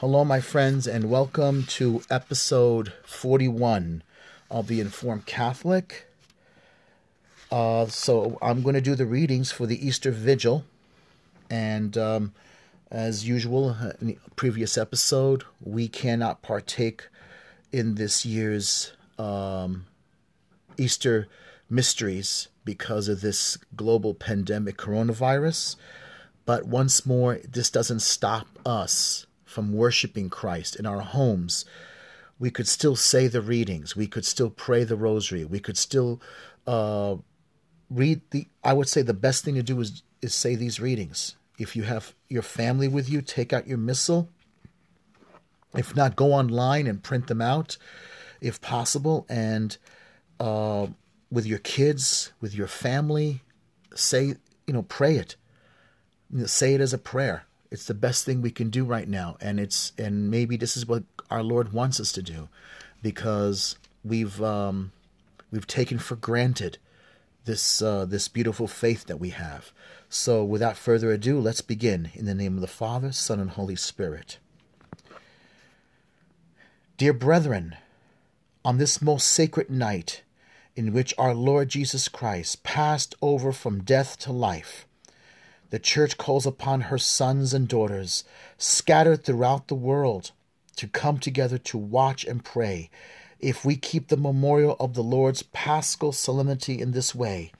Hello, my friends, and welcome to episode 41 of The Informed Catholic. Uh, so, I'm going to do the readings for the Easter Vigil. And um, as usual, in the previous episode, we cannot partake in this year's um, Easter mysteries because of this global pandemic coronavirus. But once more, this doesn't stop us from worshiping Christ in our homes. We could still say the readings. We could still pray the rosary. We could still uh, read the. I would say the best thing to do is is say these readings. If you have your family with you, take out your missal. If not, go online and print them out, if possible, and uh, with your kids, with your family, say you know pray it you know, say it as a prayer. It's the best thing we can do right now, and it's and maybe this is what our Lord wants us to do, because we've um, we've taken for granted this uh, this beautiful faith that we have. So, without further ado, let's begin in the name of the Father, Son, and Holy Spirit. Dear brethren, on this most sacred night, in which our Lord Jesus Christ passed over from death to life the Church calls upon her sons and daughters, scattered throughout the world, to come together to watch and pray. If we keep the memorial of the Lord's paschal solemnity in this way,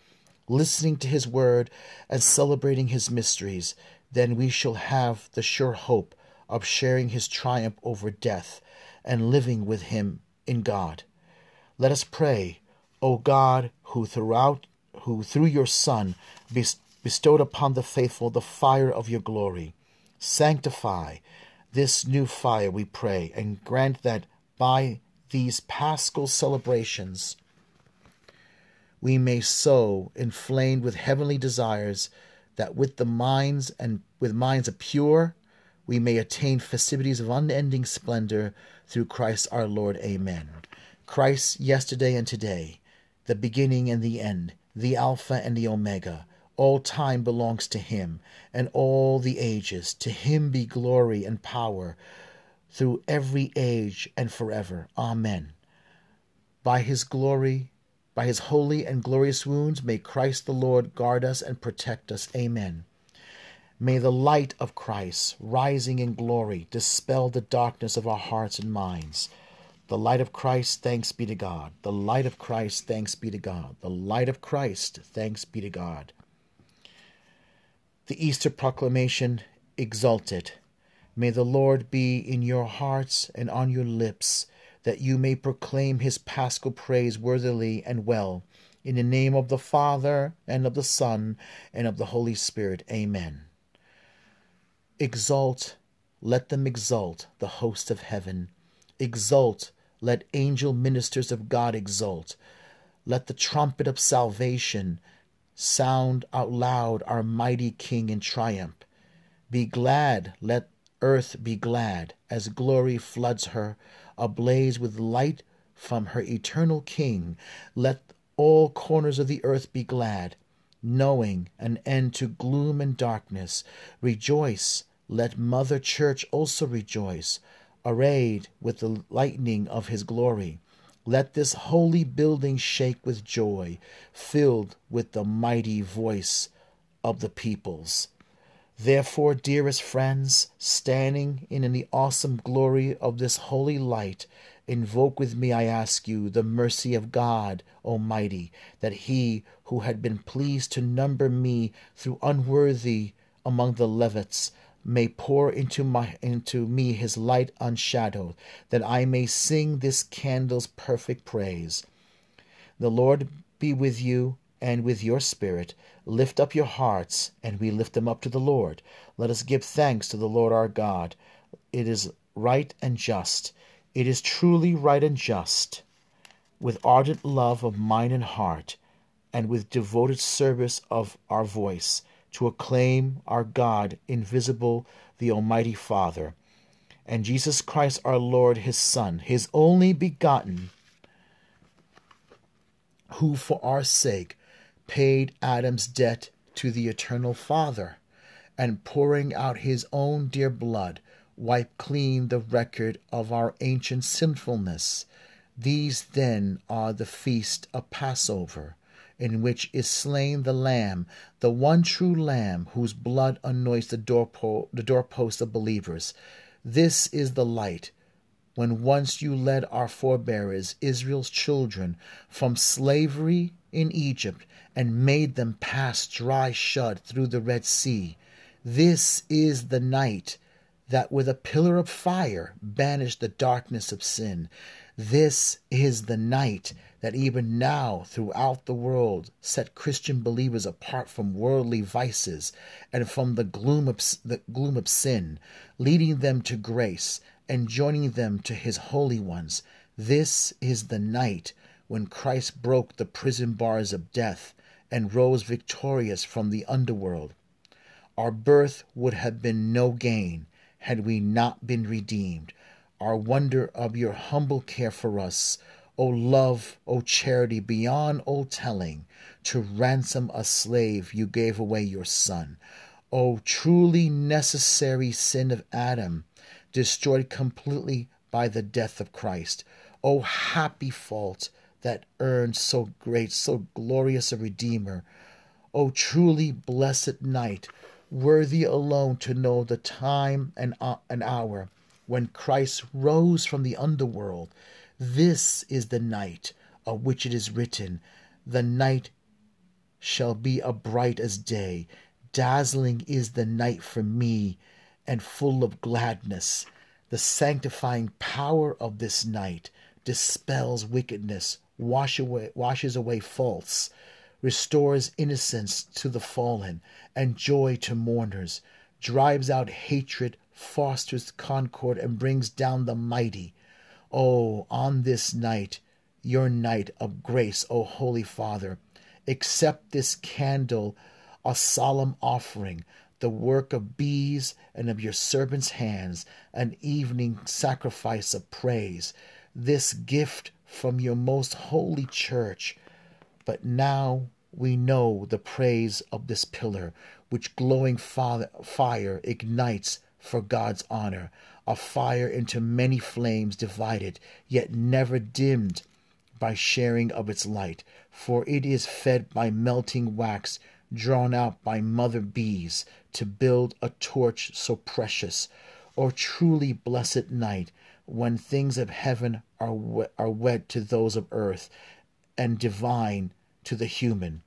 listening to his word and celebrating his mysteries, then we shall have the sure hope of sharing his triumph over death and living with him in God. Let us pray, O God, who throughout who through your Son bestowed upon the faithful the fire of your glory. Sanctify this new fire, we pray, and grant that by these paschal celebrations we may so inflamed with heavenly desires that with the minds and with minds pure we may attain festivities of unending splendor through Christ our Lord. Amen. Christ yesterday and today, the beginning and the end, the Alpha and the Omega all time belongs to him, and all the ages. To him be glory and power through every age and forever. Amen. By his glory, by his holy and glorious wounds, may Christ the Lord guard us and protect us. Amen. May the light of Christ, rising in glory, dispel the darkness of our hearts and minds. The light of Christ, thanks be to God. The light of Christ, thanks be to God. The light of Christ, thanks be to God the Easter proclamation Exsultet. May the Lord be in your hearts and on your lips, that you may proclaim his paschal praise worthily and well. In the name of the Father, and of the Son, and of the Holy Spirit. Amen. Exalt, let them exult, the host of heaven. Exult, let angel ministers of God exult. Let the trumpet of salvation sound out loud our mighty King in triumph. Be glad, let earth be glad, as glory floods her, ablaze with light from her eternal King. Let all corners of the earth be glad, knowing an end to gloom and darkness. Rejoice, let Mother Church also rejoice, arrayed with the lightning of his glory. Let this holy building shake with joy, filled with the mighty voice of the peoples. Therefore, dearest friends, standing in the awesome glory of this holy light, invoke with me, I ask you, the mercy of God Almighty, that He who had been pleased to number me through unworthy among the Levites may pour into my into me his light unshadowed, that I may sing this candle's perfect praise. The Lord be with you and with your spirit. Lift up your hearts, and we lift them up to the Lord. Let us give thanks to the Lord our God. It is right and just. It is truly right and just. With ardent love of mind and heart, and with devoted service of our voice, to acclaim our God, invisible, the Almighty Father, and Jesus Christ our Lord, his Son, his only begotten, who for our sake paid Adam's debt to the eternal Father, and pouring out his own dear blood, wiped clean the record of our ancient sinfulness. These then are the feast of Passover, in which is slain the Lamb, the one true Lamb, whose blood anoints the, doorpo- the doorposts of believers. This is the light. When once you led our forebears, Israel's children, from slavery in Egypt, and made them pass dry shod through the Red Sea. This is the night that with a pillar of fire banished the darkness of sin. This is the night that even now throughout the world set Christian believers apart from worldly vices and from the gloom of, the gloom of sin, leading them to grace and joining them to his holy ones. This is the night when Christ broke the prison bars of death and rose victorious from the underworld. Our birth would have been no gain had we not been redeemed. Our wonder of your humble care for us, O love, O charity beyond all telling, to ransom a slave you gave away your son. O truly necessary sin of Adam, destroyed completely by the death of Christ. O happy fault that earned so great, so glorious a Redeemer. O truly blessed night, worthy alone to know the time and uh, an hour when Christ rose from the underworld. This is the night of which it is written, The night shall be a bright as day. Dazzling is the night for me, and full of gladness. The sanctifying power of this night dispels wickedness, wash away, washes away faults, restores innocence to the fallen, and joy to mourners, drives out hatred, fosters concord, and brings down the mighty. Oh, on this night, your night of grace, O Holy Father, accept this candle, a solemn offering, the work of bees and of your servants' hands, an evening sacrifice of praise, this gift from your most holy church. But now we know the praise of this pillar, which glowing fire ignites for God's honor, a fire into many flames divided, yet never dimmed by sharing of its light, for it is fed by melting wax drawn out by mother bees to build a torch so precious, or truly blessed night when things of heaven are, we- are wed to those of earth and divine to the human.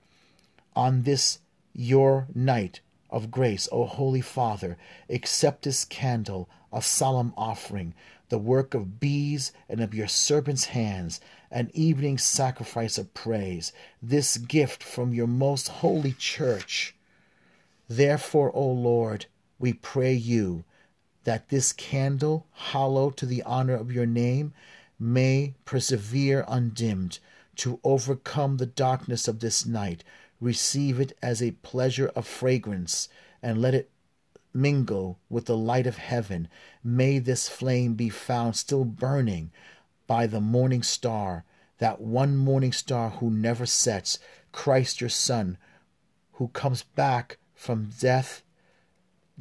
On this your night of grace, O Holy Father, accept this candle, a solemn offering, the work of bees and of your servants' hands, an evening sacrifice of praise, this gift from your most holy church. Therefore, O Lord, we pray you that this candle, hollow to the honor of your name, may persevere undimmed to overcome the darkness of this night. Receive it as a pleasure of fragrance, and let it mingle with the light of heaven. May this flame be found still burning by the morning star, that one morning star who never sets, Christ your Son, who comes back from death,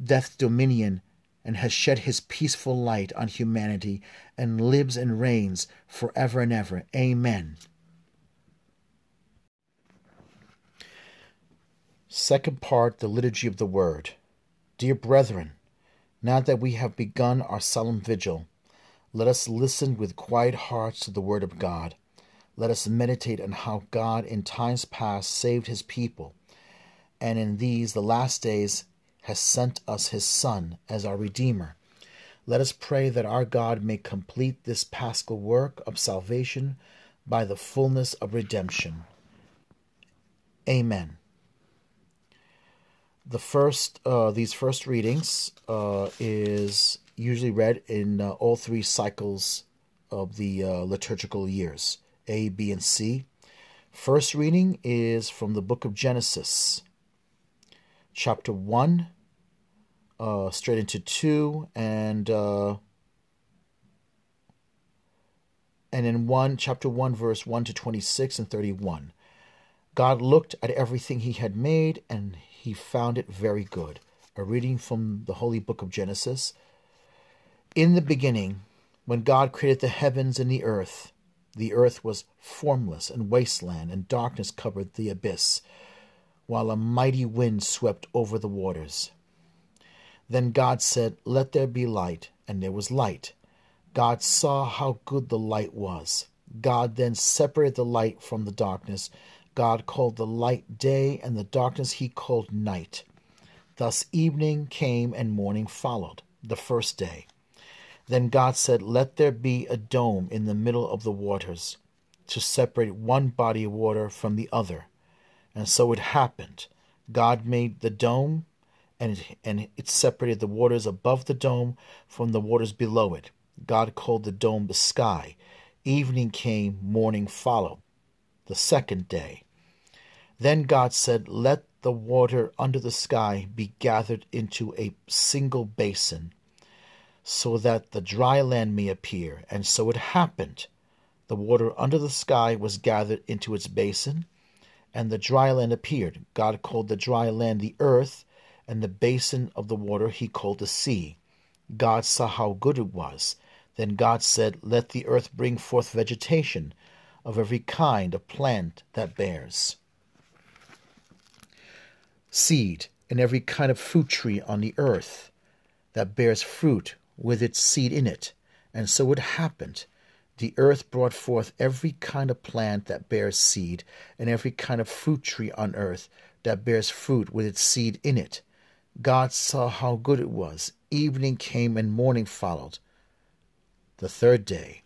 death's dominion, and has shed his peaceful light on humanity and lives and reigns forever and ever. Amen. Second part, the Liturgy of the Word. Dear brethren, now that we have begun our solemn vigil, let us listen with quiet hearts to the Word of God. Let us meditate on how God in times past saved his people, and in these, the last days, has sent us his Son as our Redeemer. Let us pray that our God may complete this paschal work of salvation by the fullness of redemption. Amen. The first, uh, these first readings uh, is usually read in uh, all three cycles of the uh, liturgical years A, B, and C. First reading is from the book of Genesis, chapter 1, uh, straight into 2, and uh, and in 1, chapter 1, verse 1 to 26 and 31. God looked at everything he had made, and he found it very good. A reading from the Holy Book of Genesis. In the beginning, when God created the heavens and the earth, the earth was formless and wasteland, and darkness covered the abyss, while a mighty wind swept over the waters. Then God said, Let there be light, and there was light. God saw how good the light was. God then separated the light from the darkness. God called the light day, and the darkness he called night. Thus evening came and morning followed, the first day. Then God said, Let there be a dome in the middle of the waters, to separate one body of water from the other. And so it happened. God made the dome, and it, and it separated the waters above the dome from the waters below it. God called the dome the sky. Evening came, morning followed, the second day. Then God said, Let the water under the sky be gathered into a single basin, so that the dry land may appear. And so it happened. The water under the sky was gathered into its basin, and the dry land appeared. God called the dry land the earth, and the basin of the water he called the sea. God saw how good it was. Then God said, Let the earth bring forth vegetation of every kind of plant that bears seed, and every kind of fruit tree on the earth that bears fruit with its seed in it. And so it happened. The earth brought forth every kind of plant that bears seed, and every kind of fruit tree on earth that bears fruit with its seed in it. God saw how good it was. Evening came and morning followed. The third day.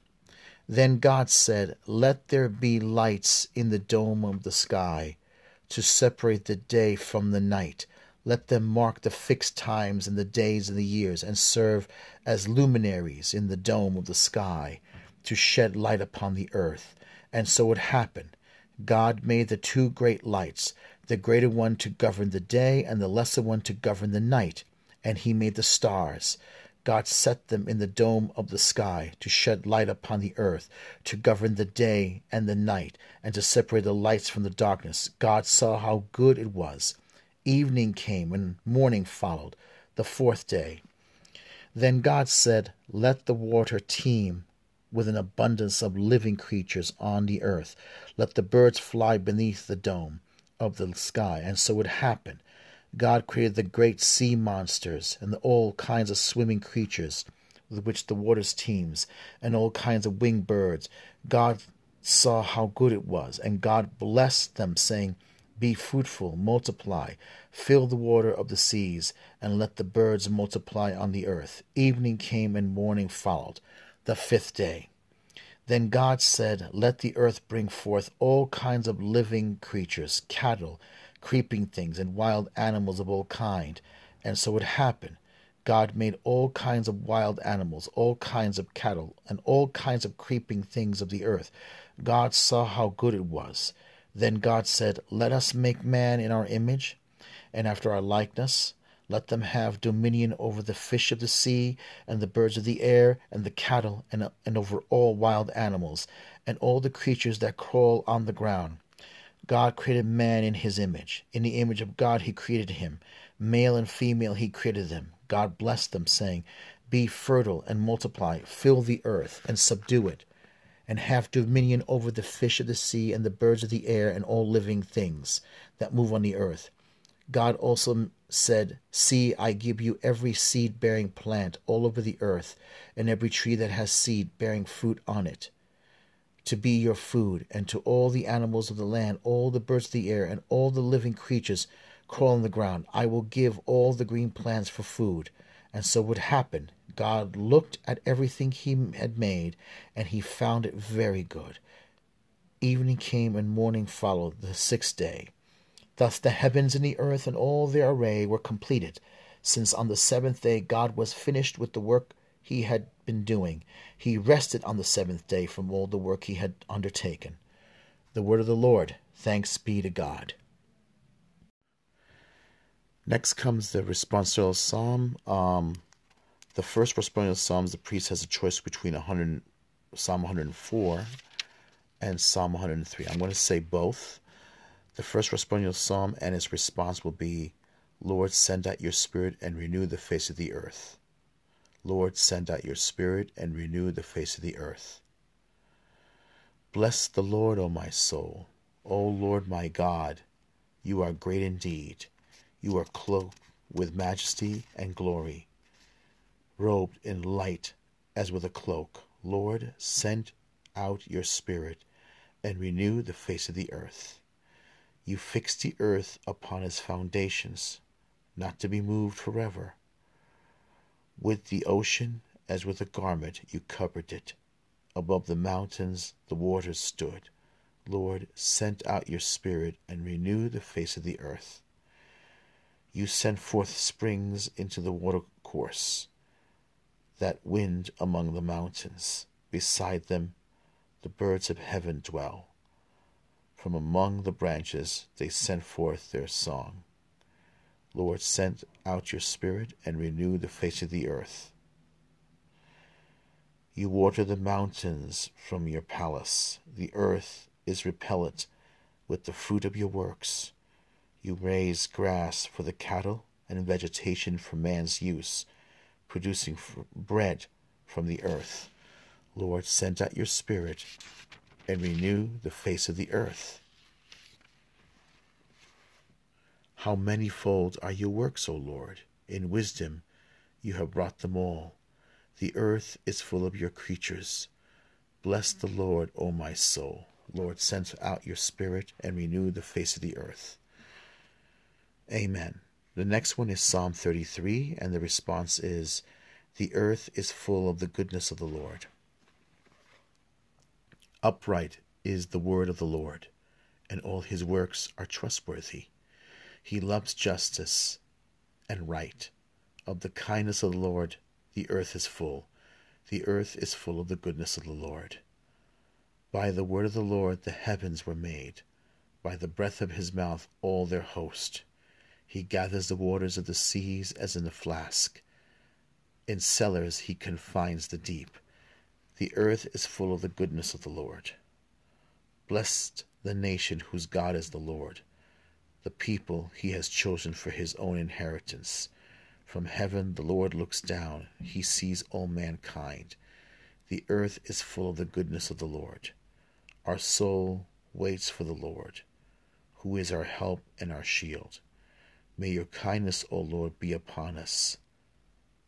Then God said, Let there be lights in the dome of the sky to separate the day from the night. Let them mark the fixed times and the days and the years, and serve as luminaries in the dome of the sky, to shed light upon the earth. And so it happened. God made the two great lights, the greater one to govern the day, and the lesser one to govern the night. And he made the stars. God set them in the dome of the sky to shed light upon the earth, to govern the day and the night, and to separate the lights from the darkness. God saw how good it was. Evening came and morning followed, the fourth day. Then God said, Let the water teem with an abundance of living creatures on the earth. Let the birds fly beneath the dome of the sky. And so it happened. God created the great sea monsters and all kinds of swimming creatures with which the waters teems, and all kinds of winged birds. God saw how good it was, and God blessed them, saying, Be fruitful, multiply, fill the water of the seas, and let the birds multiply on the earth. Evening came and morning followed, the fifth day. Then God said, Let the earth bring forth all kinds of living creatures, cattle, creeping things, and wild animals of all kind. And so it happened. God made all kinds of wild animals, all kinds of cattle, and all kinds of creeping things of the earth. God saw how good it was. Then God said, Let us make man in our image, and after our likeness. Let them have dominion over the fish of the sea, and the birds of the air, and the cattle, and, and over all wild animals, and all the creatures that crawl on the ground. God created man in his image. In the image of God he created him. Male and female he created them. God blessed them, saying, Be fertile and multiply, fill the earth and subdue it, and have dominion over the fish of the sea and the birds of the air and all living things that move on the earth. God also said, See, I give you every seed bearing plant all over the earth, and every tree that has seed bearing fruit on it to be your food, and to all the animals of the land, all the birds of the air, and all the living creatures crawl on the ground. I will give all the green plants for food. And so would happen. God looked at everything he had made, and he found it very good. Evening came and morning followed the sixth day. Thus the heavens and the earth and all their array were completed, since on the seventh day God was finished with the work he had been doing. He rested on the seventh day from all the work he had undertaken. The word of the Lord. Thanks be to God. Next comes the responsorial psalm. Um, the first responsorial psalms, the priest has a choice between 100, Psalm 104 and Psalm 103. I'm going to say both. The first responsorial psalm and its response will be, Lord, send out your spirit and renew the face of the earth. Lord, send out your Spirit and renew the face of the earth. Bless the Lord, O my soul. O Lord my God, you are great indeed. You are clothed with majesty and glory, robed in light as with a cloak. Lord, send out your Spirit and renew the face of the earth. You fixed the earth upon its foundations, not to be moved forever. With the ocean as with a garment you covered it. Above the mountains the waters stood. Lord, send out your Spirit and renew the face of the earth. You sent forth springs into the watercourse that wind among the mountains. Beside them the birds of heaven dwell. From among the branches they sent forth their song. Lord, send out your Spirit and renew the face of the earth. You water the mountains from your palace. The earth is repellent with the fruit of your works. You raise grass for the cattle and vegetation for man's use, producing bread from the earth. Lord, send out your Spirit and renew the face of the earth. How manifold are your works, O Lord! In wisdom you have brought them all. The earth is full of your creatures. Bless the Lord, O my soul. Lord, send out your Spirit and renew the face of the earth. Amen. The next one is Psalm 33, and the response is The earth is full of the goodness of the Lord. Upright is the word of the Lord, and all his works are trustworthy. He loves justice and right. Of the kindness of the Lord, the earth is full. The earth is full of the goodness of the Lord. By the word of the Lord the heavens were made, by the breath of his mouth all their host. He gathers the waters of the seas as in a flask. In cellars he confines the deep. The earth is full of the goodness of the Lord. Blessed the nation whose God is the Lord the people he has chosen for his own inheritance. From heaven the Lord looks down, he sees all mankind. The earth is full of the goodness of the Lord. Our soul waits for the Lord, who is our help and our shield. May your kindness, O Lord, be upon us,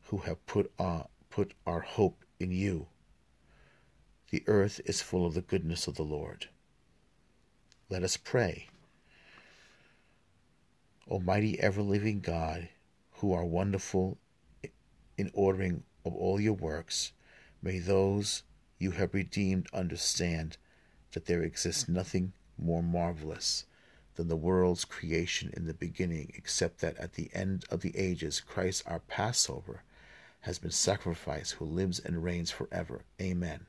who have put, on, put our hope in you. The earth is full of the goodness of the Lord. Let us pray. Almighty ever living God, who are wonderful in ordering of all your works, may those you have redeemed understand that there exists nothing more marvelous than the world's creation in the beginning, except that at the end of the ages Christ our Passover has been sacrificed, who lives and reigns forever. Amen.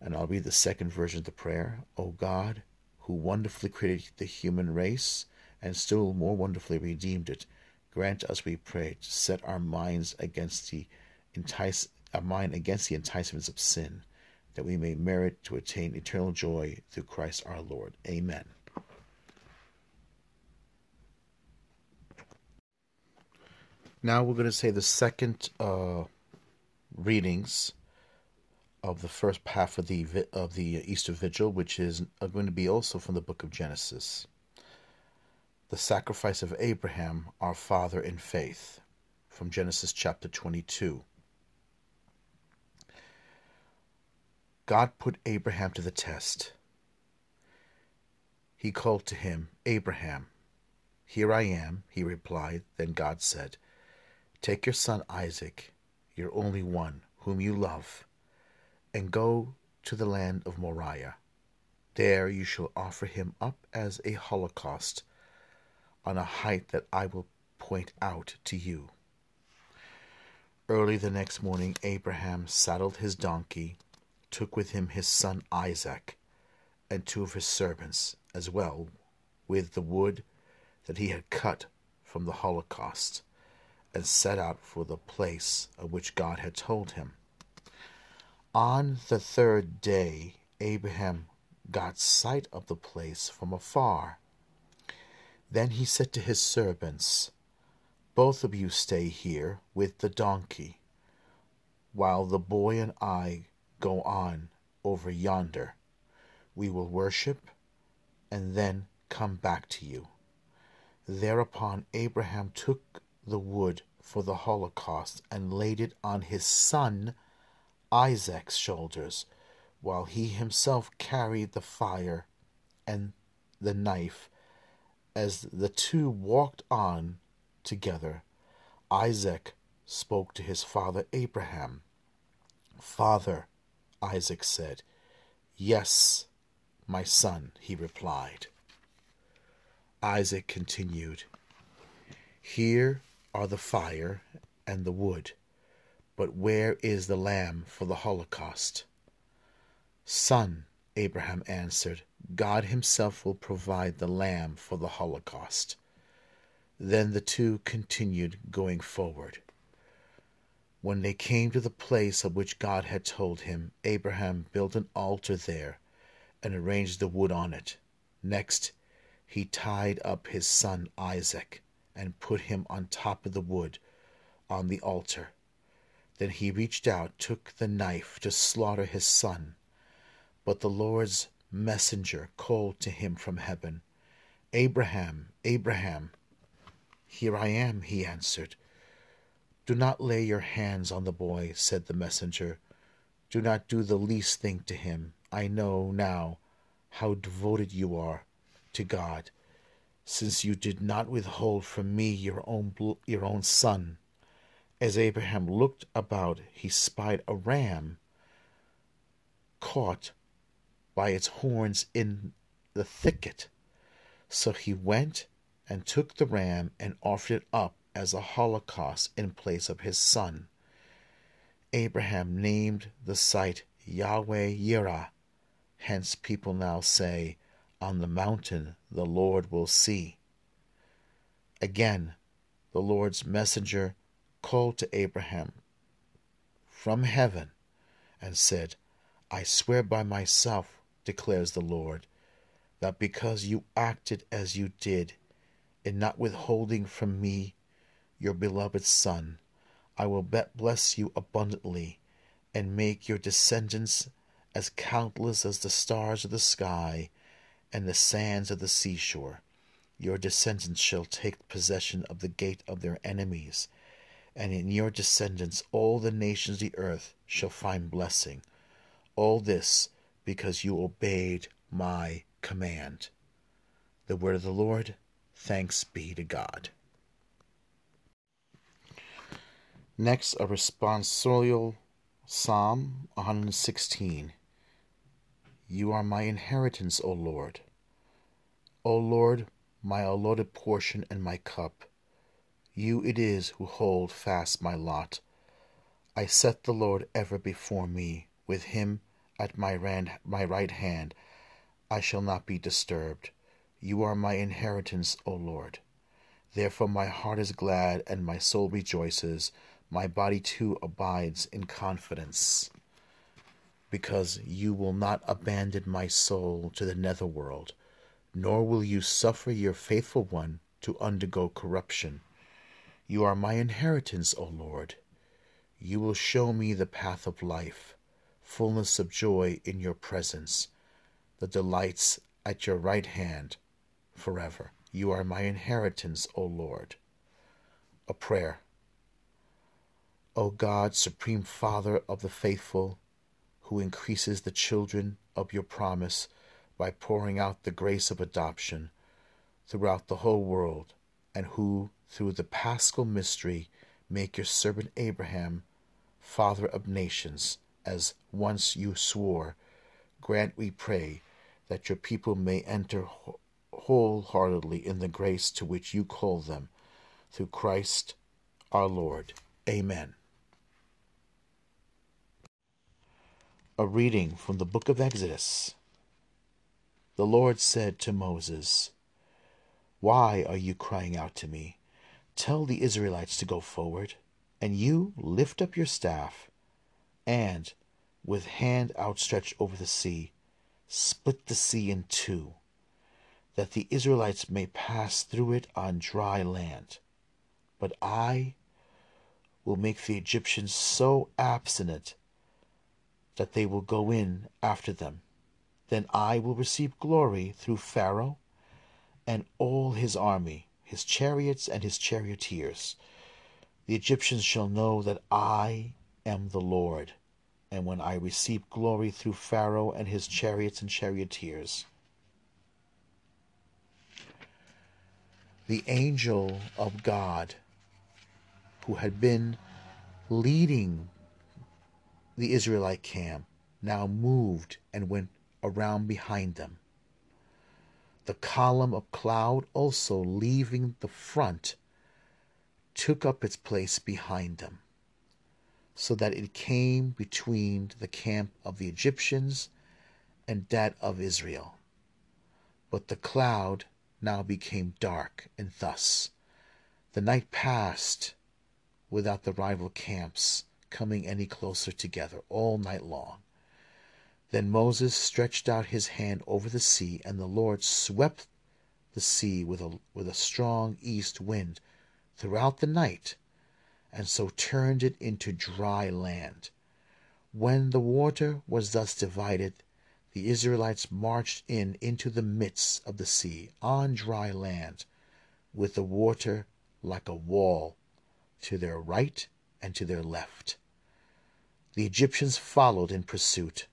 And I'll read the second version of the prayer. O God, who wonderfully created the human race, and still more wonderfully redeemed it, grant us, we pray, to set our minds against the entice our mind against the enticements of sin, that we may merit to attain eternal joy through Christ our Lord. Amen. Now we're going to say the second uh, readings of the first half of the of the Easter Vigil, which is going to be also from the book of Genesis the sacrifice of Abraham, our father in faith, from Genesis chapter 22. God put Abraham to the test. He called to him, Abraham. Here I am, he replied. Then God said, Take your son Isaac, your only one, whom you love, and go to the land of Moriah. There you shall offer him up as a holocaust on a height that I will point out to you. Early the next morning, Abraham saddled his donkey, took with him his son Isaac, and two of his servants, as well with the wood that he had cut from the holocaust, and set out for the place of which God had told him. On the third day, Abraham got sight of the place from afar then he said to his servants, Both of you stay here with the donkey. while the boy and I go on over yonder. We will worship and then come back to you. Thereupon Abraham took the wood for the holocaust and laid it on his son Isaac's shoulders, while he himself carried the fire and the knife. As the two walked on together, Isaac spoke to his father Abraham. Father, Isaac said. Yes, my son, he replied. Isaac continued, Here are the fire and the wood, but where is the lamb for the holocaust? Son, Abraham answered, God himself will provide the lamb for the holocaust. Then the two continued going forward. When they came to the place of which God had told him, Abraham built an altar there and arranged the wood on it. Next, he tied up his son Isaac and put him on top of the wood on the altar. Then he reached out, took the knife to slaughter his son. But the Lord's messenger called to him from heaven, Abraham, Abraham. Here I am, he answered. Do not lay your hands on the boy, said the messenger. Do not do the least thing to him. I know now how devoted you are to God, since you did not withhold from me your own your own son. As Abraham looked about, he spied a ram caught by its horns in the thicket. So he went and took the ram and offered it up as a holocaust in place of his son. Abraham named the site Yahweh Yireh. Hence, people now say, On the mountain the Lord will see. Again, the Lord's messenger called to Abraham from heaven and said, I swear by myself, declares the Lord, that because you acted as you did, in not withholding from me your beloved Son, I will bless you abundantly and make your descendants as countless as the stars of the sky and the sands of the seashore. Your descendants shall take possession of the gate of their enemies, and in your descendants all the nations of the earth shall find blessing. All this because you obeyed my command. The word of the Lord, thanks be to God. Next, a responsorial Psalm 116. You are my inheritance, O Lord. O Lord, my allotted portion and my cup. You it is who hold fast my lot. I set the Lord ever before me, with him at my, ran- my right hand. I shall not be disturbed. You are my inheritance, O Lord. Therefore my heart is glad and my soul rejoices my body too abides in confidence, because you will not abandon my soul to the netherworld, nor will you suffer your faithful one to undergo corruption. You are my inheritance, O Lord. You will show me the path of life, fullness of joy in your presence, the delights at your right hand forever. You are my inheritance, O Lord. A prayer. O God, supreme Father of the faithful, who increases the children of your promise by pouring out the grace of adoption throughout the whole world, and who, through the paschal mystery, make your servant Abraham father of nations, as once you swore, grant, we pray, that your people may enter wholeheartedly in the grace to which you call them, through Christ our Lord. Amen. A reading from the book of Exodus. The Lord said to Moses, Why are you crying out to me? Tell the Israelites to go forward, and you lift up your staff, and, with hand outstretched over the sea, split the sea in two, that the Israelites may pass through it on dry land. But I will make the Egyptians so abstinent that they will go in after them. Then I will receive glory through Pharaoh and all his army, his chariots and his charioteers. The Egyptians shall know that I am the Lord, and when I receive glory through Pharaoh and his chariots and charioteers. The angel of God, who had been leading the Israelite camp, now moved and went around behind them. The column of cloud also leaving the front took up its place behind them, so that it came between the camp of the Egyptians and that of Israel. But the cloud now became dark, and thus the night passed without the rival camps coming any closer together all night long. Then Moses stretched out his hand over the sea, and the Lord swept the sea with a, with a strong east wind throughout the night, and so turned it into dry land. When the water was thus divided, the Israelites marched in into the midst of the sea on dry land, with the water like a wall to their right and to their left. The Egyptians followed in pursuit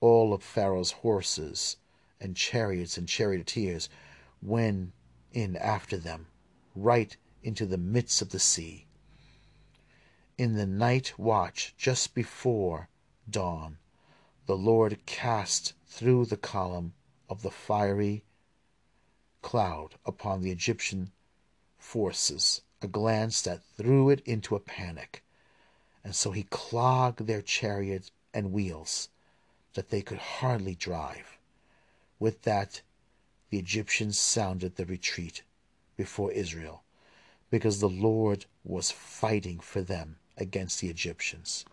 all of Pharaoh's horses and chariots and charioteers went in after them, right into the midst of the sea. In the night watch just before dawn, the Lord cast through the column of the fiery cloud upon the Egyptian forces a glance that threw it into a panic, and so he clogged their chariots and wheels that they could hardly drive. With that, the Egyptians sounded the retreat before Israel, because the Lord was fighting for them against the Egyptians.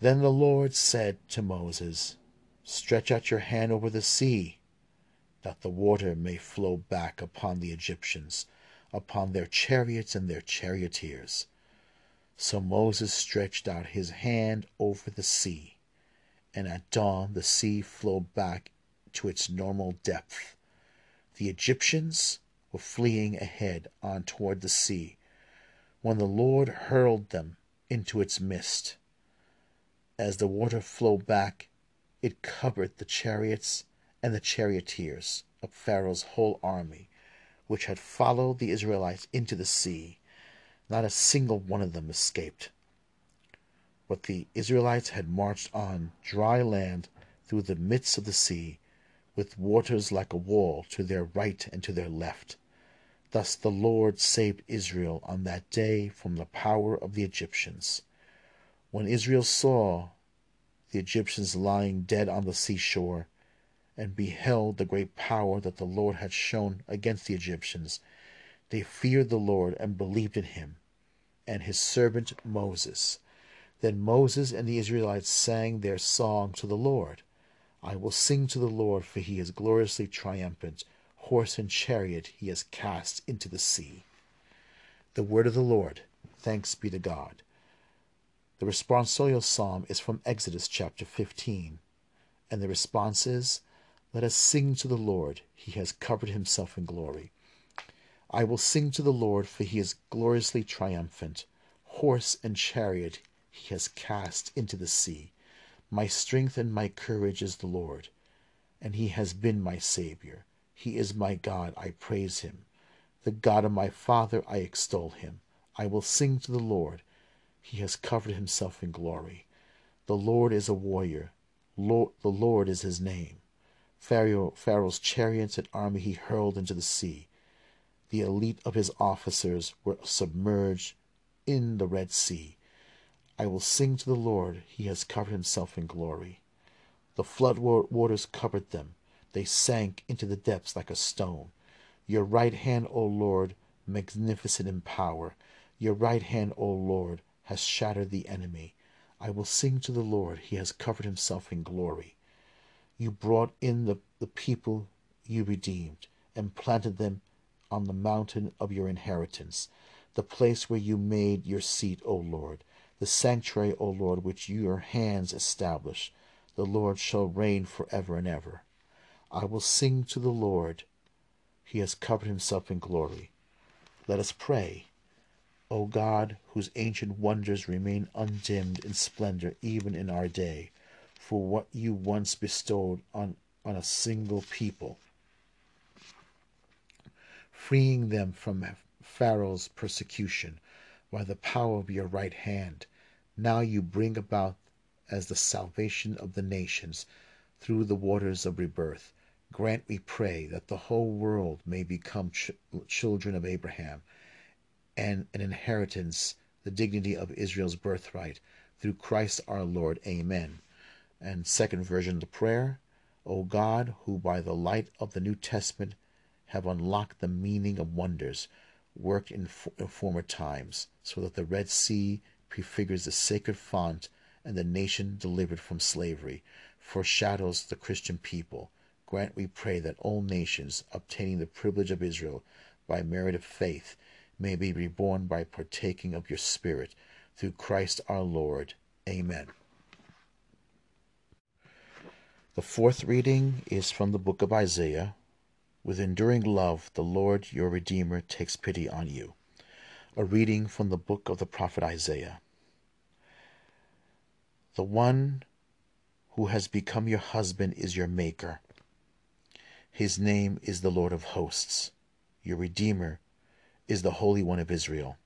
Then the Lord said to Moses, Stretch out your hand over the sea, that the water may flow back upon the Egyptians, upon their chariots and their charioteers. So Moses stretched out his hand over the sea and at dawn the sea flowed back to its normal depth. The Egyptians were fleeing ahead on toward the sea when the Lord hurled them into its midst. As the water flowed back, it covered the chariots and the charioteers of Pharaoh's whole army, which had followed the Israelites into the sea. Not a single one of them escaped. But the Israelites had marched on dry land through the midst of the sea, with waters like a wall to their right and to their left. Thus the Lord saved Israel on that day from the power of the Egyptians. When Israel saw the Egyptians lying dead on the seashore, and beheld the great power that the Lord had shown against the Egyptians, they feared the Lord and believed in him and his servant Moses. Then Moses and the Israelites sang their song to the Lord. I will sing to the Lord, for he is gloriously triumphant. Horse and chariot he has cast into the sea. The word of the Lord. Thanks be to God. The responsorial psalm is from Exodus chapter 15, and the response is, Let us sing to the Lord, he has covered himself in glory. I will sing to the Lord, for he is gloriously triumphant. Horse and chariot he has cast into the sea. My strength and my courage is the Lord, and he has been my Saviour. He is my God, I praise him. The God of my father, I extol him. I will sing to the Lord. He has covered himself in glory. The Lord is a warrior. Lord, the Lord is his name. Pharaoh, Pharaoh's chariots and army he hurled into the sea. The elite of his officers were submerged in the Red Sea. I will sing to the Lord, he has covered himself in glory. The flood waters covered them, they sank into the depths like a stone. Your right hand, O Lord, magnificent in power, your right hand, O Lord, has shattered the enemy. I will sing to the Lord, he has covered himself in glory. You brought in the, the people you redeemed, and planted them on the mountain of your inheritance. the place where you made your seat, O Lord, the sanctuary, O Lord, which your hands established. The Lord shall reign for ever and ever. I will sing to the Lord. He has covered himself in glory. Let us pray. O God, whose ancient wonders remain undimmed in splendor even in our day, for what you once bestowed on, on a single people, freeing them from Pharaoh's persecution by the power of your right hand, now you bring about as the salvation of the nations through the waters of rebirth. Grant, we pray, that the whole world may become ch- children of Abraham and an inheritance, the dignity of Israel's birthright, through Christ our Lord. Amen. And second version of the prayer, O God, who by the light of the New Testament have unlocked the meaning of wonders worked in, in former times, so that the Red Sea prefigures the sacred font and the nation delivered from slavery, foreshadows the Christian people. Grant, we pray, that all nations, obtaining the privilege of Israel by merit of faith, may be reborn by partaking of your Spirit, through Christ our Lord. Amen. The fourth reading is from the book of Isaiah, with enduring love, the Lord your Redeemer takes pity on you. A reading from the book of the prophet Isaiah. The one who has become your husband is your Maker. His name is the Lord of hosts. Your Redeemer is the Holy One of Israel,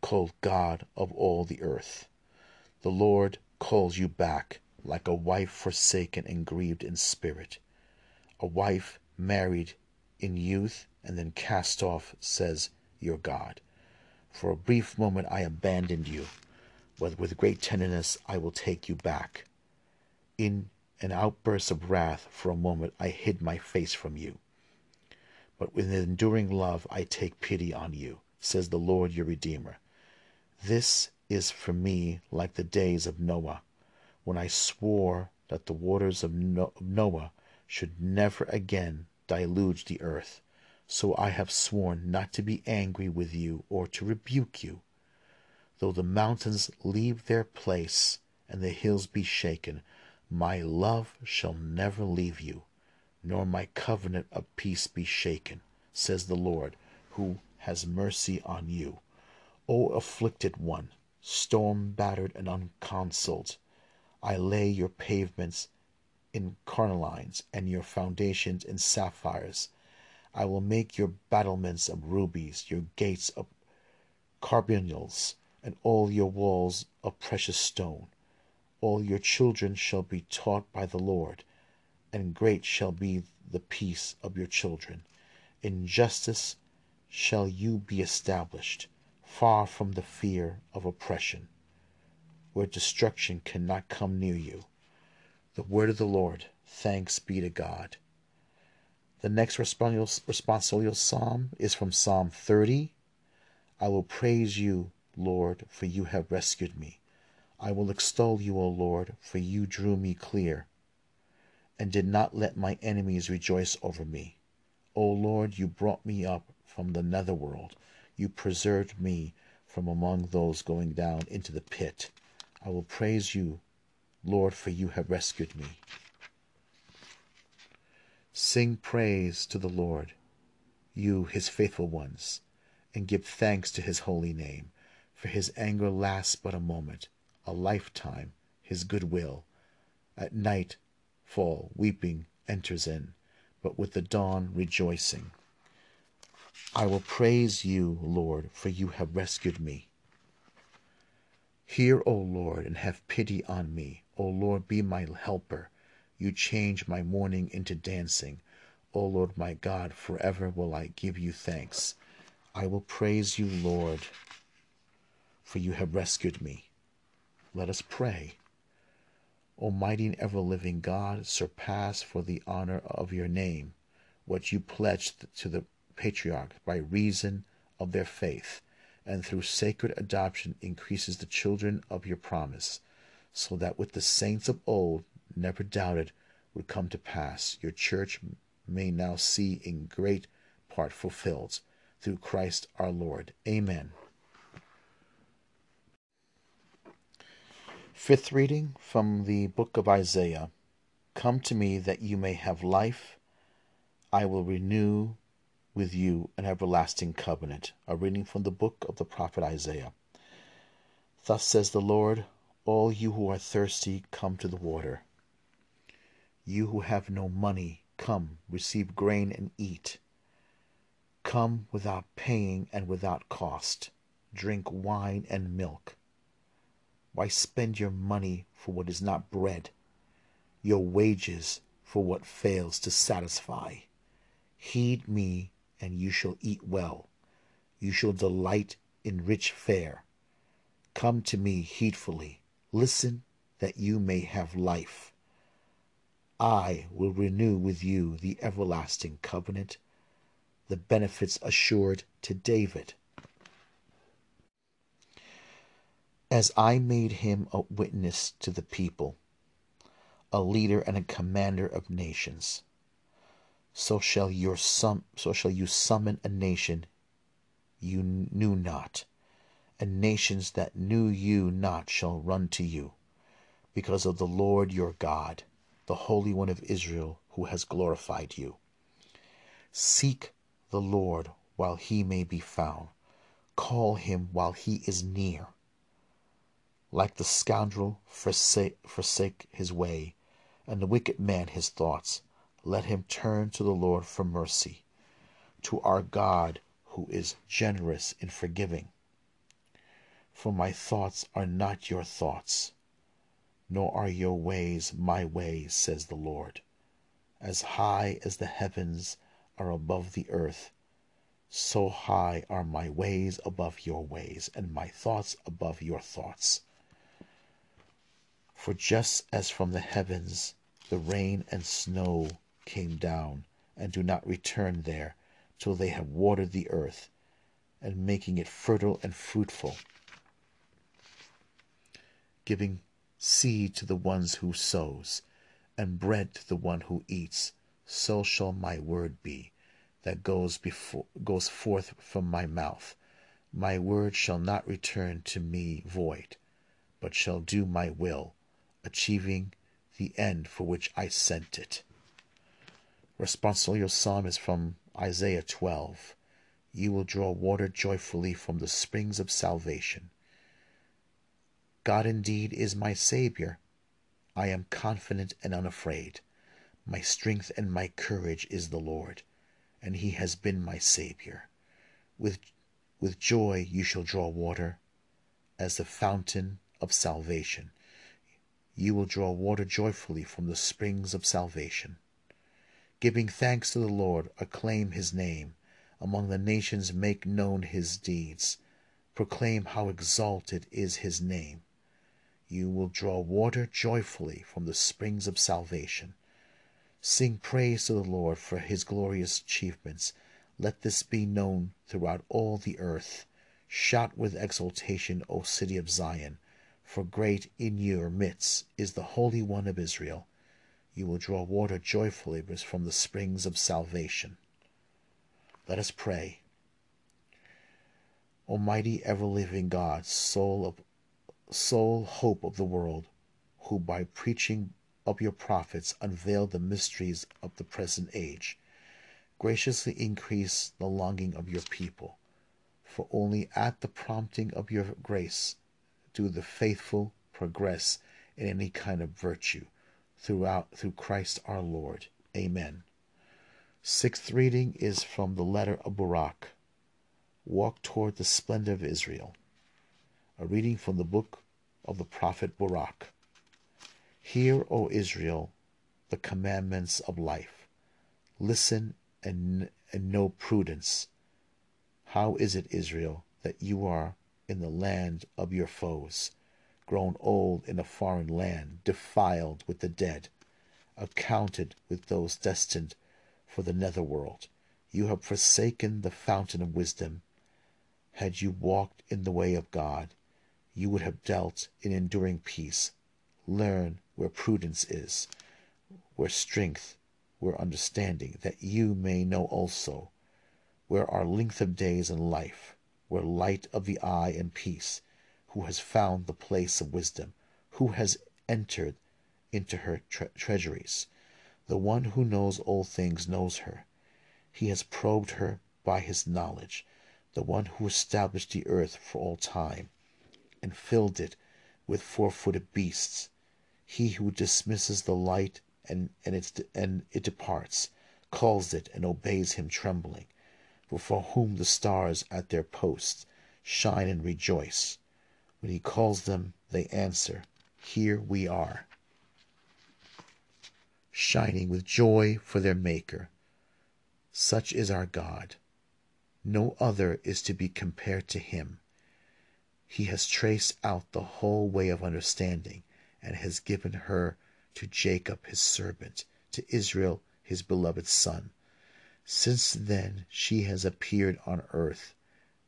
called God of all the earth. The Lord calls you back like a wife forsaken and grieved in spirit, a wife married in youth and then cast off, says your God. For a brief moment I abandoned you, but with great tenderness I will take you back. In an outburst of wrath, for a moment I hid my face from you. But with enduring love I take pity on you, says the Lord your Redeemer. This is for me like the days of Noah, when I swore that the waters of Noah should never again deluge the earth. So I have sworn not to be angry with you or to rebuke you. Though the mountains leave their place and the hills be shaken, my love shall never leave you, nor my covenant of peace be shaken, says the Lord, who has mercy on you. O afflicted one, storm battered and unconsoled, I lay your pavements in carnelians, and your foundations in sapphires. I will make your battlements of rubies, your gates of carbuncles, and all your walls of precious stone. All your children shall be taught by the Lord, and great shall be the peace of your children. In justice shall you be established, far from the fear of oppression, where destruction cannot come near you. The word of the Lord. Thanks be to God. The next responsorial psalm is from Psalm 30. I will praise you, Lord, for you have rescued me. I will extol you, O Lord, for you drew me clear and did not let my enemies rejoice over me. O Lord, you brought me up from the netherworld. You preserved me from among those going down into the pit. I will praise you Lord, for you have rescued me. Sing praise to the Lord, you his faithful ones, and give thanks to his holy name, for his anger lasts but a moment, a lifetime, his goodwill. At night fall weeping enters in, but with the dawn rejoicing. I will praise you, Lord, for you have rescued me. Hear, O Lord, and have pity on me. O Lord, be my helper. You change my mourning into dancing. O Lord my God, forever will I give you thanks. I will praise you, Lord, for you have rescued me. Let us pray. Almighty and ever living God, surpass for the honor of your name what you pledged to the patriarchs by reason of their faith, and through sacred adoption increases the children of your promise so that what the saints of old never doubted would come to pass, your church may now see in great part fulfilled through Christ our Lord. Amen. Fifth reading from the book of Isaiah Come to me that you may have life. I will renew with you an everlasting covenant. A reading from the book of the prophet Isaiah. Thus says the Lord All you who are thirsty, come to the water. You who have no money, come, receive grain and eat. Come without paying and without cost. Drink wine and milk. Why spend your money for what is not bread, your wages for what fails to satisfy? Heed me, and you shall eat well. You shall delight in rich fare. Come to me heedfully. Listen that you may have life. I will renew with you the everlasting covenant, the benefits assured to David. As I made him a witness to the people, a leader and a commander of nations, so shall your sum, so shall you summon a nation you knew not, and nations that knew you not shall run to you, because of the Lord your God the Holy One of Israel, who has glorified you. Seek the Lord while he may be found, call him while he is near. Like the scoundrel, forsake, forsake his way, and the wicked man his thoughts. Let him turn to the Lord for mercy, to our God who is generous in forgiving. For my thoughts are not your thoughts nor are your ways my ways, says the Lord. As high as the heavens are above the earth, so high are my ways above your ways, and my thoughts above your thoughts. For just as from the heavens the rain and snow came down, and do not return there till they have watered the earth, and making it fertile and fruitful, giving seed to the ones who sows, and bread to the one who eats, so shall my word be that goes before goes forth from my mouth. My word shall not return to me void, but shall do my will, achieving the end for which I sent it. Responsorial psalm is from Isaiah 12. You will draw water joyfully from the springs of salvation. God indeed is my Saviour. I am confident and unafraid. My strength and my courage is the Lord, and He has been my Saviour. With, with joy you shall draw water as the fountain of salvation. You will draw water joyfully from the springs of salvation. Giving thanks to the Lord, acclaim His name. Among the nations make known His deeds. Proclaim how exalted is His name you will draw water joyfully from the springs of salvation. Sing praise to the Lord for his glorious achievements. Let this be known throughout all the earth. Shout with exultation, O city of Zion, for great in your midst is the Holy One of Israel. You will draw water joyfully from the springs of salvation. Let us pray. Almighty ever living God, soul of sole hope of the world, who by preaching of your prophets unveiled the mysteries of the present age, graciously increase the longing of your people. For only at the prompting of your grace do the faithful progress in any kind of virtue throughout through Christ our Lord. Amen. Sixth reading is from the letter of Baruch. Walk toward the splendor of Israel. A reading from the book of the prophet Baruch. Hear, O Israel, the commandments of life. Listen and, and know prudence. How is it, Israel, that you are in the land of your foes, grown old in a foreign land, defiled with the dead, accounted with those destined for the netherworld? You have forsaken the fountain of wisdom. Had you walked in the way of God, you would have dealt in enduring peace. Learn where prudence is, where strength, where understanding, that you may know also where are length of days and life, where light of the eye and peace, who has found the place of wisdom, who has entered into her tre- treasuries. The one who knows all things knows her. He has probed her by his knowledge, the one who established the earth for all time, and filled it with four footed beasts. He who dismisses the light and, and, it, and it departs, calls it and obeys him trembling, for whom the stars at their posts shine and rejoice. When he calls them, they answer, Here we are shining with joy for their Maker. Such is our God. No other is to be compared to him. He has traced out the whole way of understanding and has given her to Jacob his servant, to Israel his beloved son. Since then she has appeared on earth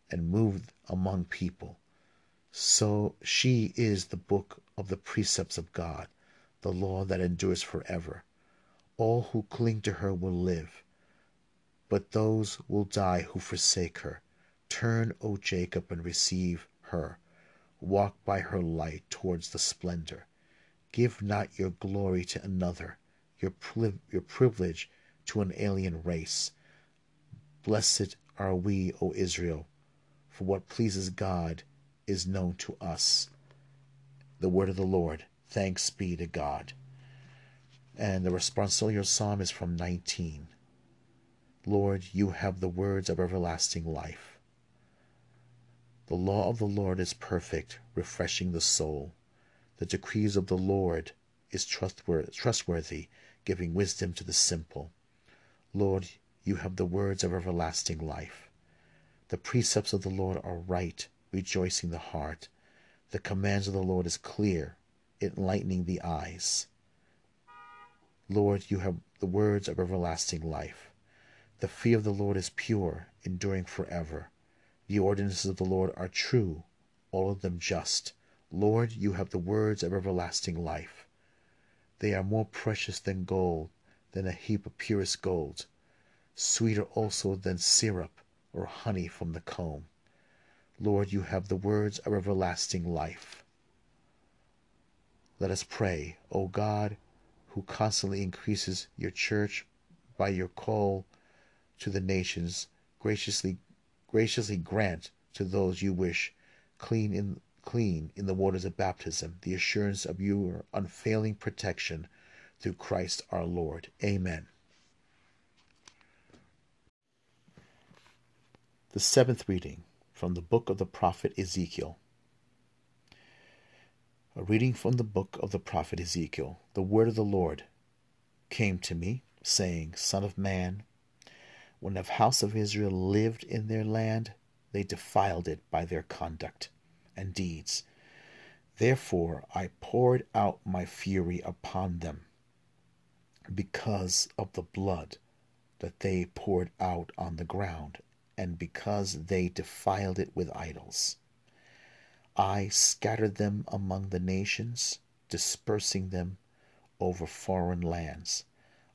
and moved among people. So she is the book of the precepts of God, the law that endures forever. All who cling to her will live, but those will die who forsake her. Turn, O Jacob, and receive her. Walk by her light towards the splendor. Give not your glory to another, your, your privilege to an alien race. Blessed are we, O Israel, for what pleases God is known to us. The word of the Lord. Thanks be to God. And the responsorial psalm is from 19. Lord, you have the words of everlasting life. The law of the Lord is perfect, refreshing the soul. The decrees of the Lord is trustworthy, giving wisdom to the simple. Lord, you have the words of everlasting life. The precepts of the Lord are right, rejoicing the heart. The commands of the Lord is clear, enlightening the eyes. Lord, you have the words of everlasting life. The fear of the Lord is pure, enduring forever. The ordinances of the Lord are true, all of them just. Lord, you have the words of everlasting life. They are more precious than gold, than a heap of purest gold, sweeter also than syrup or honey from the comb. Lord, you have the words of everlasting life. Let us pray, O God, who constantly increases your church by your call to the nations, graciously graciously grant to those you wish clean in clean in the waters of baptism the assurance of your unfailing protection through Christ our Lord. Amen. The seventh reading from the book of the prophet Ezekiel. A reading from the book of the prophet Ezekiel. The word of the Lord came to me, saying, Son of man, when the house of Israel lived in their land, they defiled it by their conduct and deeds. Therefore I poured out my fury upon them because of the blood that they poured out on the ground, and because they defiled it with idols. I scattered them among the nations, dispersing them over foreign lands.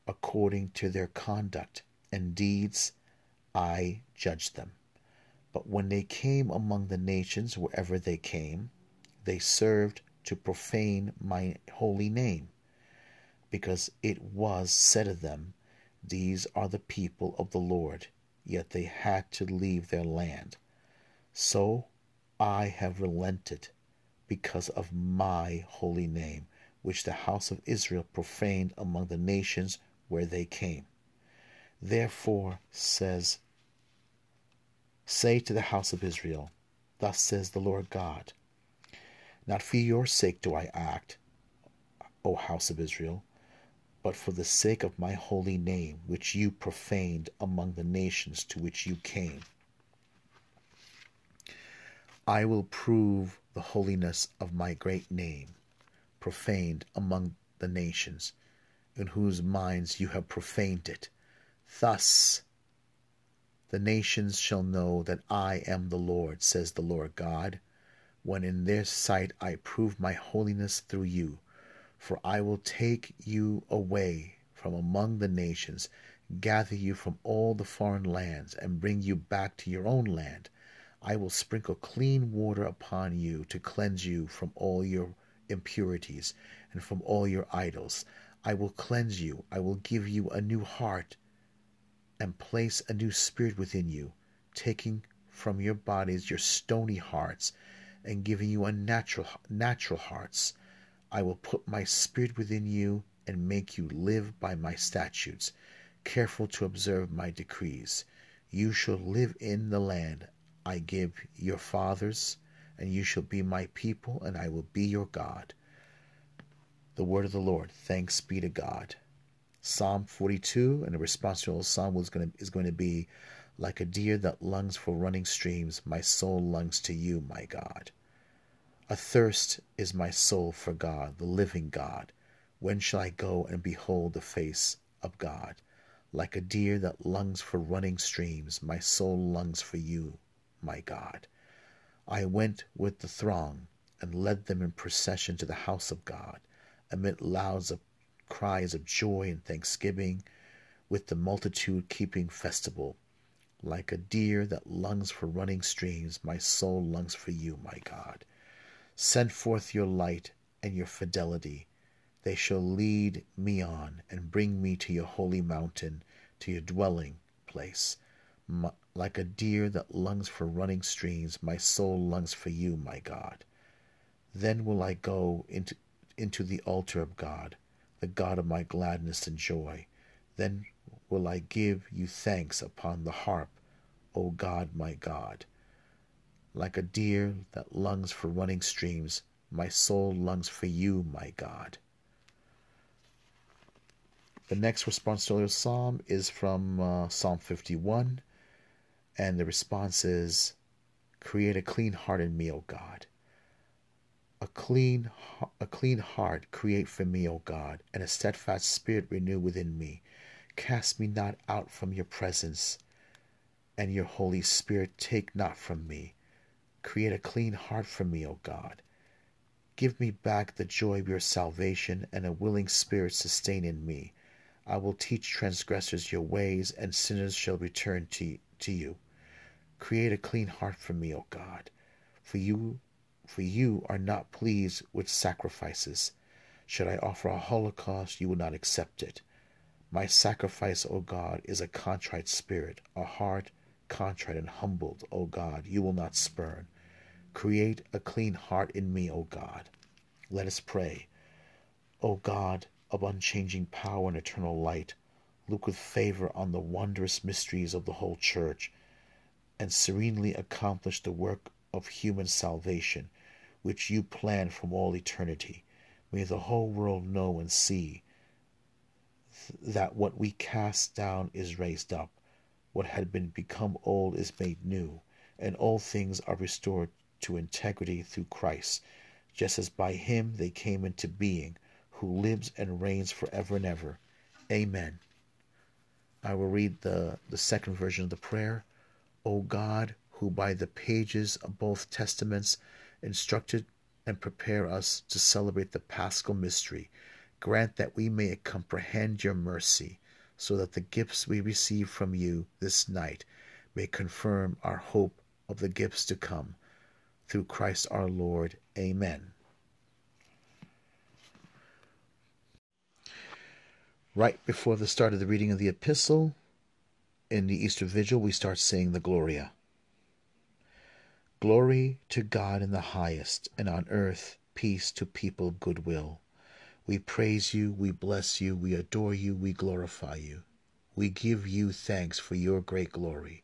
According to their conduct and deeds, I judged them. But when they came among the nations, wherever they came, they served to profane my holy name, because it was said of them, These are the people of the Lord, yet they had to leave their land. So I have relented because of my holy name, which the house of Israel profaned among the nations where they came. Therefore says, Say to the house of Israel, Thus says the Lord God, Not for your sake do I act, O house of Israel, but for the sake of my holy name, which you profaned among the nations to which you came. I will prove the holiness of my great name, profaned among the nations, in whose minds you have profaned it. Thus the nations shall know that I am the Lord, says the Lord God, when in their sight I prove my holiness through you. For I will take you away from among the nations, gather you from all the foreign lands, and bring you back to your own land. I will sprinkle clean water upon you to cleanse you from all your impurities and from all your idols. I will cleanse you. I will give you a new heart and place a new spirit within you, taking from your bodies your stony hearts and giving you a natural natural hearts. I will put my spirit within you and make you live by my statutes careful to observe my decrees. You shall live in the land I give your fathers, and you shall be my people, and I will be your God. The word of the Lord. Thanks be to God. Psalm 42, and the response to the psalm was going to, is going to be, like a deer that longs for running streams, my soul longs to you, my God. Athirst is my soul for God, the living God. When shall I go and behold the face of God? Like a deer that longs for running streams, my soul longs for you, my God. I went with the throng and led them in procession to the house of God, amid louds of cries of joy and thanksgiving, with the multitude keeping festival. Like a deer that longs for running streams, my soul longs for you, my God. Send forth your light and your fidelity they shall lead me on and bring me to your holy mountain, to your dwelling place. My, like a deer that longs for running streams, my soul longs for you, my God. Then will I go into, into the altar of God, the God of my gladness and joy. Then will I give you thanks upon the harp, O God, my God. Like a deer that longs for running streams, my soul longs for you, my God. The next response to the psalm is from uh, Psalm 51, and the response is, "Create a clean heart in me, O God. A clean, a clean heart create for me, O God, and a steadfast spirit renew within me. Cast me not out from your presence, and your Holy Spirit take not from me. Create a clean heart for me, O God." Give me back the joy of your salvation, and a willing spirit sustain in me. I will teach transgressors your ways, and sinners shall return to, to you. Create a clean heart for me, O God, for you for you are not pleased with sacrifices. Should I offer a holocaust, you will not accept it. My sacrifice, O God, is a contrite spirit, a heart contrite and humbled, O God, you will not spurn. Create a clean heart in me, O God. Let us pray. O God, of unchanging power and eternal light, look with favor on the wondrous mysteries of the whole Church, and serenely accomplish the work of human salvation, which you planned from all eternity. May the whole world know and see that what we cast down is raised up, what had been become old is made new, and all things are restored to integrity through Christ, just as by him they came into being who lives and reigns forever and ever. Amen. I will read the, the second version of the prayer. O God, who by the pages of both testaments instructed and prepare us to celebrate the paschal mystery, grant that we may comprehend your mercy, so that the gifts we receive from you this night may confirm our hope of the gifts to come. Through Christ our Lord. Amen. Right before the start of the reading of the epistle, in the Easter Vigil, we start saying the Gloria. Glory to God in the highest, and on earth peace to people of good will. We praise you, we bless you, we adore you, we glorify you. We give you thanks for your great glory.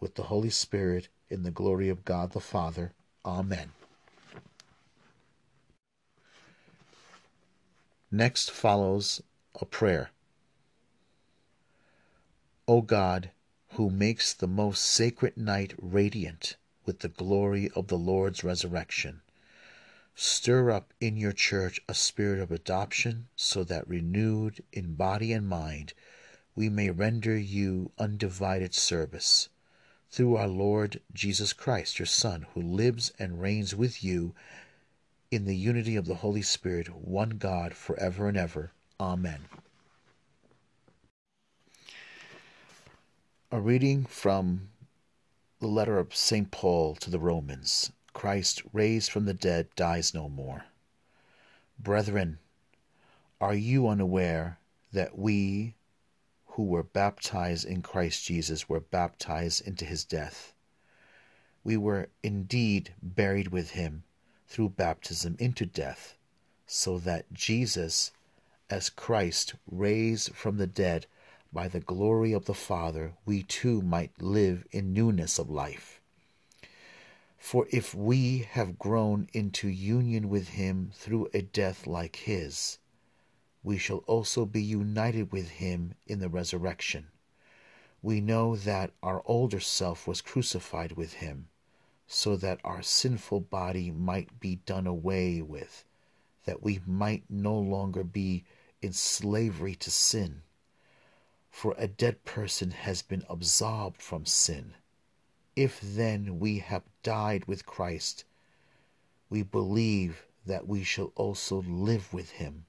with the Holy Spirit, in the glory of God the Father. Amen. Next follows a prayer. O God, who makes the most sacred night radiant with the glory of the Lord's resurrection, stir up in your church a spirit of adoption so that renewed in body and mind, we may render you undivided service. Through our Lord Jesus Christ, your Son, who lives and reigns with you in the unity of the Holy Spirit, one God, forever and ever. Amen. A reading from the letter of St. Paul to the Romans Christ, raised from the dead, dies no more. Brethren, are you unaware that we who were baptized in Christ Jesus were baptized into his death? We were indeed buried with him through baptism into death, so that Jesus, as Christ raised from the dead by the glory of the Father, we too might live in newness of life. For if we have grown into union with him through a death like his, we shall also be united with him in the resurrection. We know that our older self was crucified with him so that our sinful body might be done away with, that we might no longer be in slavery to sin. For a dead person has been absolved from sin. If then we have died with Christ, we believe that we shall also live with him.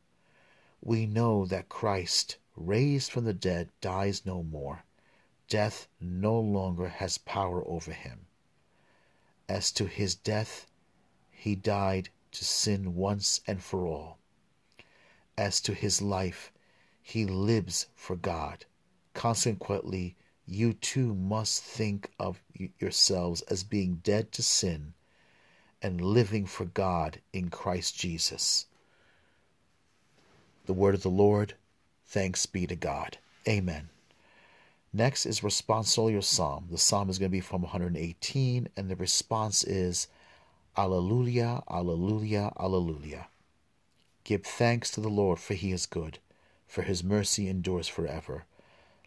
We know that Christ, raised from the dead, dies no more. Death no longer has power over him. As to his death, he died to sin once and for all. As to his life, he lives for God. Consequently, you too must think of yourselves as being dead to sin and living for God in Christ Jesus. The word of the Lord. Thanks be to God. Amen. Next is responsorial psalm. The psalm is going to be from 118, and the response is Alleluia, Alleluia, Alleluia. Give thanks to the Lord, for he is good, for his mercy endures forever.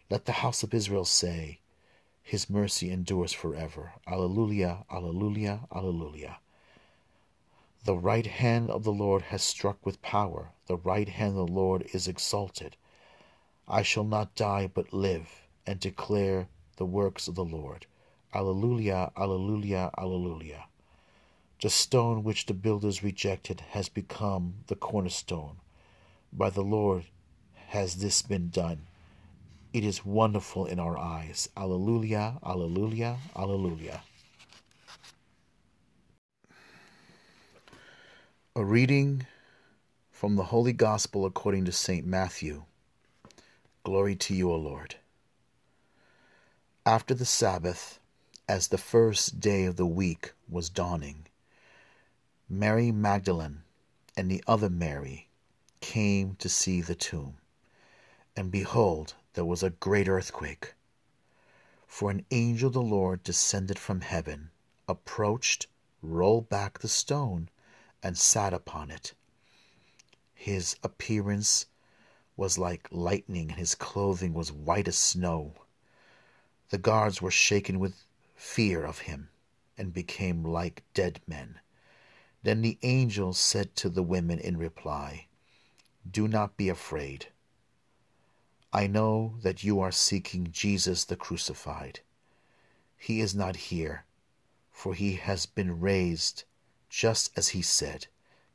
Let the house of Israel say, His mercy endures forever. Alleluia, Alleluia, Alleluia. The right hand of the Lord has struck with power. The right hand of the Lord is exalted. I shall not die, but live and declare the works of the Lord. Alleluia, Alleluia, Alleluia. The stone which the builders rejected has become the cornerstone. By the Lord has this been done. It is wonderful in our eyes. Alleluia, Alleluia, Alleluia. A reading from the Holy Gospel according to St. Matthew. Glory to you, O Lord. After the Sabbath, as the first day of the week was dawning, Mary Magdalene and the other Mary came to see the tomb. And behold, there was a great earthquake. For an angel of the Lord descended from heaven, approached, rolled back the stone, and sat upon it. His appearance was like lightning, and his clothing was white as snow. The guards were shaken with fear of him, and became like dead men. Then the angel said to the women in reply, Do not be afraid. I know that you are seeking Jesus the crucified. He is not here, for he has been raised, just as he said.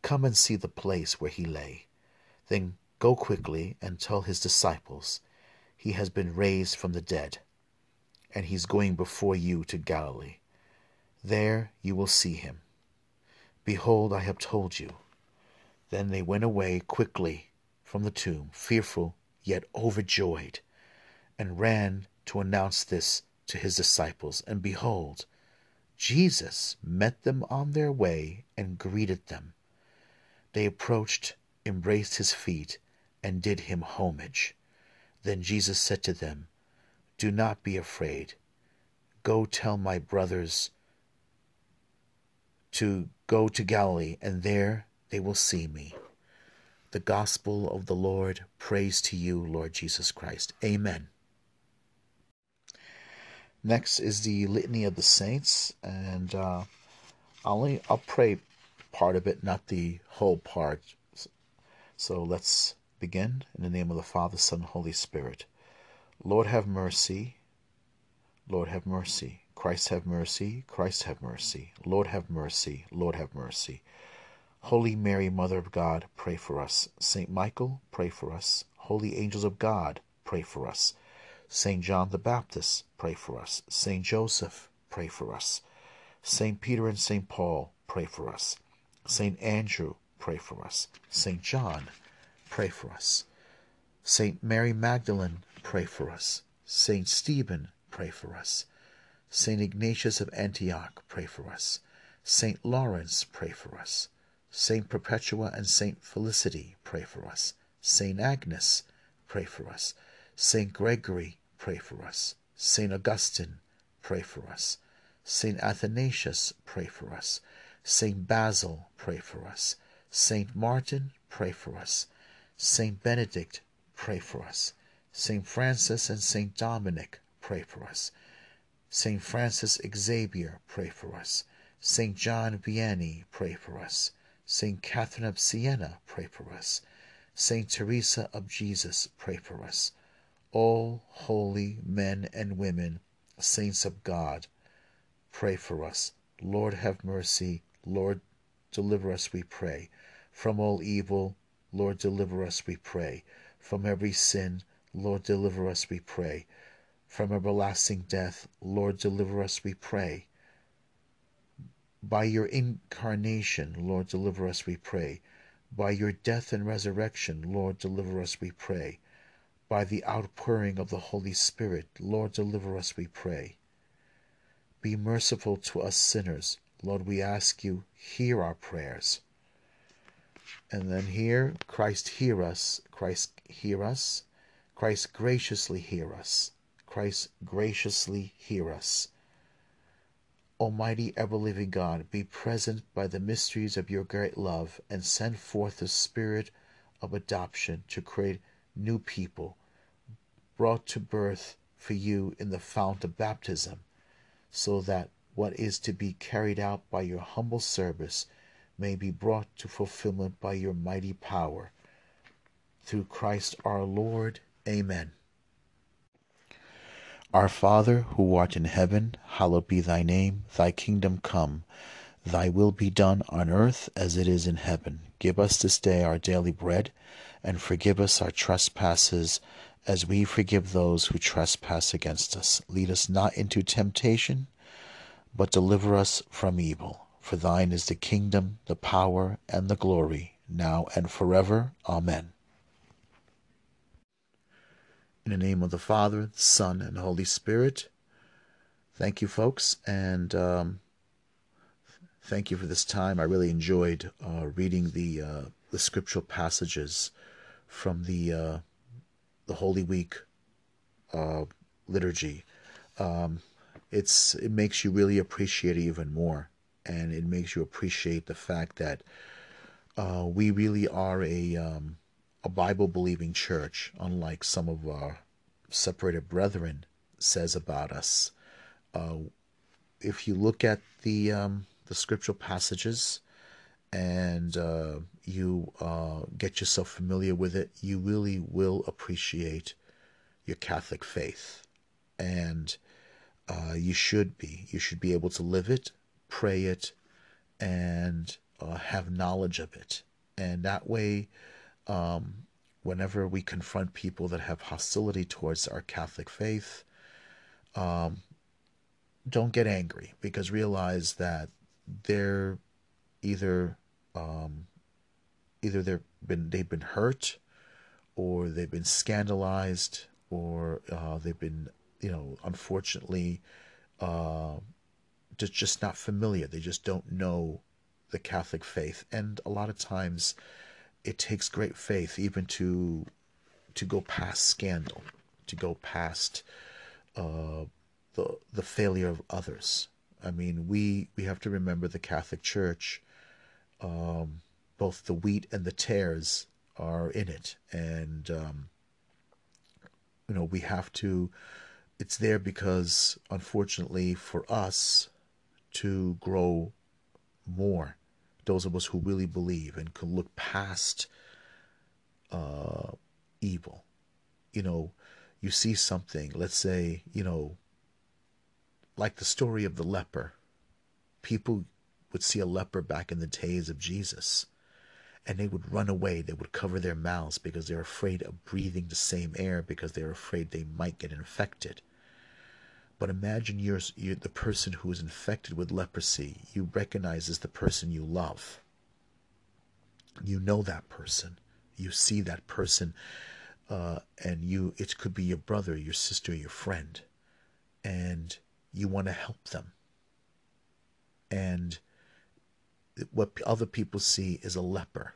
Come and see the place where he lay. Then go quickly and tell his disciples, He has been raised from the dead and he's going before you to Galilee. There you will see him. Behold, I have told you. Then they went away quickly from the tomb, fearful yet overjoyed, and ran to announce this to his disciples. And behold, Jesus met them on their way and greeted them. They approached, embraced his feet, and did him homage. Then Jesus said to them, do not be afraid. Go tell my brothers to go to Galilee, and there they will see me. The gospel of the Lord. Praise to you, Lord Jesus Christ. Amen. Next is the Litany of the Saints, and uh, I'll only I'll pray part of it, not the whole part. So let's begin in the name of the Father, Son, Holy Spirit. Lord have mercy. Lord have mercy. Christ have mercy. Christ have mercy. Lord have mercy. Lord have mercy. Holy Mary, Mother of God, pray for us. Saint Michael, pray for us. Holy angels of God, pray for us. Saint John the Baptist, pray for us. Saint Joseph, pray for us. Saint Peter and Saint Paul, pray for us. Saint Andrew, pray for us. Saint John, pray for us. Saint Mary Magdalene, pray for us. Saint Stephen, pray for us. Saint Ignatius of Antioch, pray for us. Saint Lawrence, pray for us. Saint Perpetua and Saint Felicity, pray for us. Saint Agnes, pray for us. Saint Gregory, pray for us. Saint Augustine, pray for us. Saint Athanasius, pray for us. Saint Basil, pray for us. Saint Martin, pray for us. Saint Benedict, pray for us. Saint Francis and Saint Dominic, pray for us. Saint Francis Xavier, pray for us. Saint John Vianney, pray for us. Saint Catherine of Siena, pray for us. Saint Teresa of Jesus, pray for us. All holy men and women, saints of God, pray for us. Lord, have mercy. Lord, deliver us, we pray. From all evil, Lord, deliver us, we pray. From every sin, Lord, deliver us, we pray. From everlasting death, Lord, deliver us, we pray. By your incarnation, Lord, deliver us, we pray. By your death and resurrection, Lord, deliver us, we pray. By the outpouring of the Holy Spirit, Lord, deliver us, we pray. Be merciful to us sinners. Lord, we ask you, hear our prayers. And then here, Christ hear us, Christ hear us, Christ graciously hear us, Christ graciously hear us. Almighty ever living God, be present by the mysteries of your great love and send forth the spirit of adoption to create new people, brought to birth for you in the fount of baptism, so that what is to be carried out by your humble service may be brought to fulfillment by your mighty power. Through Christ our Lord. Amen. Our Father, who art in heaven, hallowed be thy name. Thy kingdom come. Thy will be done on earth as it is in heaven. Give us this day our daily bread, and forgive us our trespasses as we forgive those who trespass against us. Lead us not into temptation, but deliver us from evil. For thine is the kingdom, the power, and the glory, now and forever. Amen. In the name of the Father, the Son, and Holy Spirit. Thank you, folks, and um, thank you for this time. I really enjoyed uh, reading the uh, the scriptural passages from the uh, the Holy Week uh, liturgy. Um, it's it makes you really appreciate it even more, and it makes you appreciate the fact that uh, we really are a um, a Bible believing church, unlike some of our separated brethren says about us. Uh, if you look at the um, the scriptural passages and uh, you uh, get yourself familiar with it, you really will appreciate your Catholic faith, and uh, you should be. You should be able to live it, pray it, and uh, have knowledge of it, and that way um, whenever we confront people that have hostility towards our Catholic faith, um, don't get angry because realize that they're either um, either they've been they've been hurt or they've been scandalized or uh, they've been you know unfortunately uh, just just not familiar. They just don't know the Catholic faith, and a lot of times it takes great faith even to to go past scandal, to go past uh, the the failure of others. I mean, we we have to remember the Catholic Church. Um, both the wheat and the tares are in it, and um, you know we have to it's there because, unfortunately, for us to grow more, those of us who really believe and can look past uh, evil. You know, you see something, let's say, you know, like the story of the leper. People would see a leper back in the days of Jesus and they would run away. They would cover their mouths because they're afraid of breathing the same air because they're afraid they might get infected. But imagine you're, you're the person who is infected with leprosy. You recognize as the person you love. You know that person. You see that person, uh, and you it could be your brother, your sister, your friend, and you want to help them. And what other people see is a leper.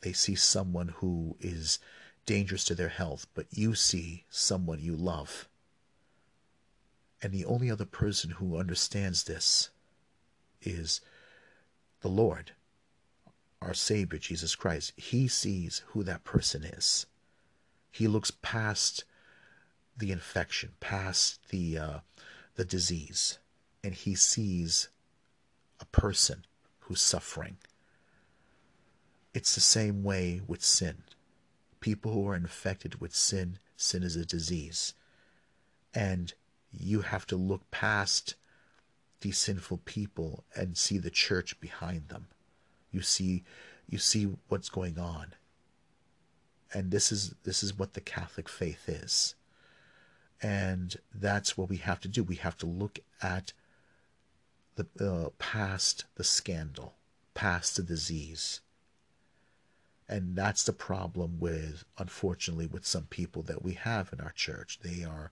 They see someone who is dangerous to their health, but you see someone you love. And the only other person who understands this is the Lord, our Savior, Jesus Christ. He sees who that person is. He looks past the infection, past the uh, the disease, and he sees a person who's suffering. It's the same way with sin. People who are infected with sin, sin is a disease. And you have to look past these sinful people and see the church behind them. You see you see what's going on. And this is this is what the Catholic faith is. And that's what we have to do. We have to look at the uh, past the scandal, past the disease. And that's the problem with, unfortunately, with some people that we have in our church. They are,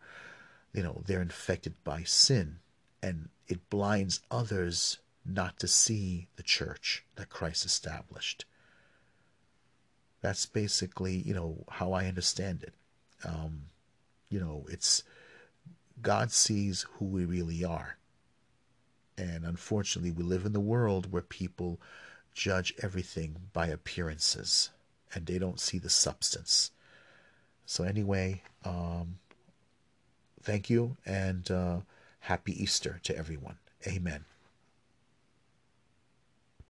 you know, they're infected by sin, and it blinds others not to see the church that Christ established. That's basically, you know, how I understand it. Um, you know, it's God sees who we really are. And unfortunately, we live in the world where people judge everything by appearances and they don't see the substance. So, anyway, um, thank you and uh, happy Easter to everyone. Amen.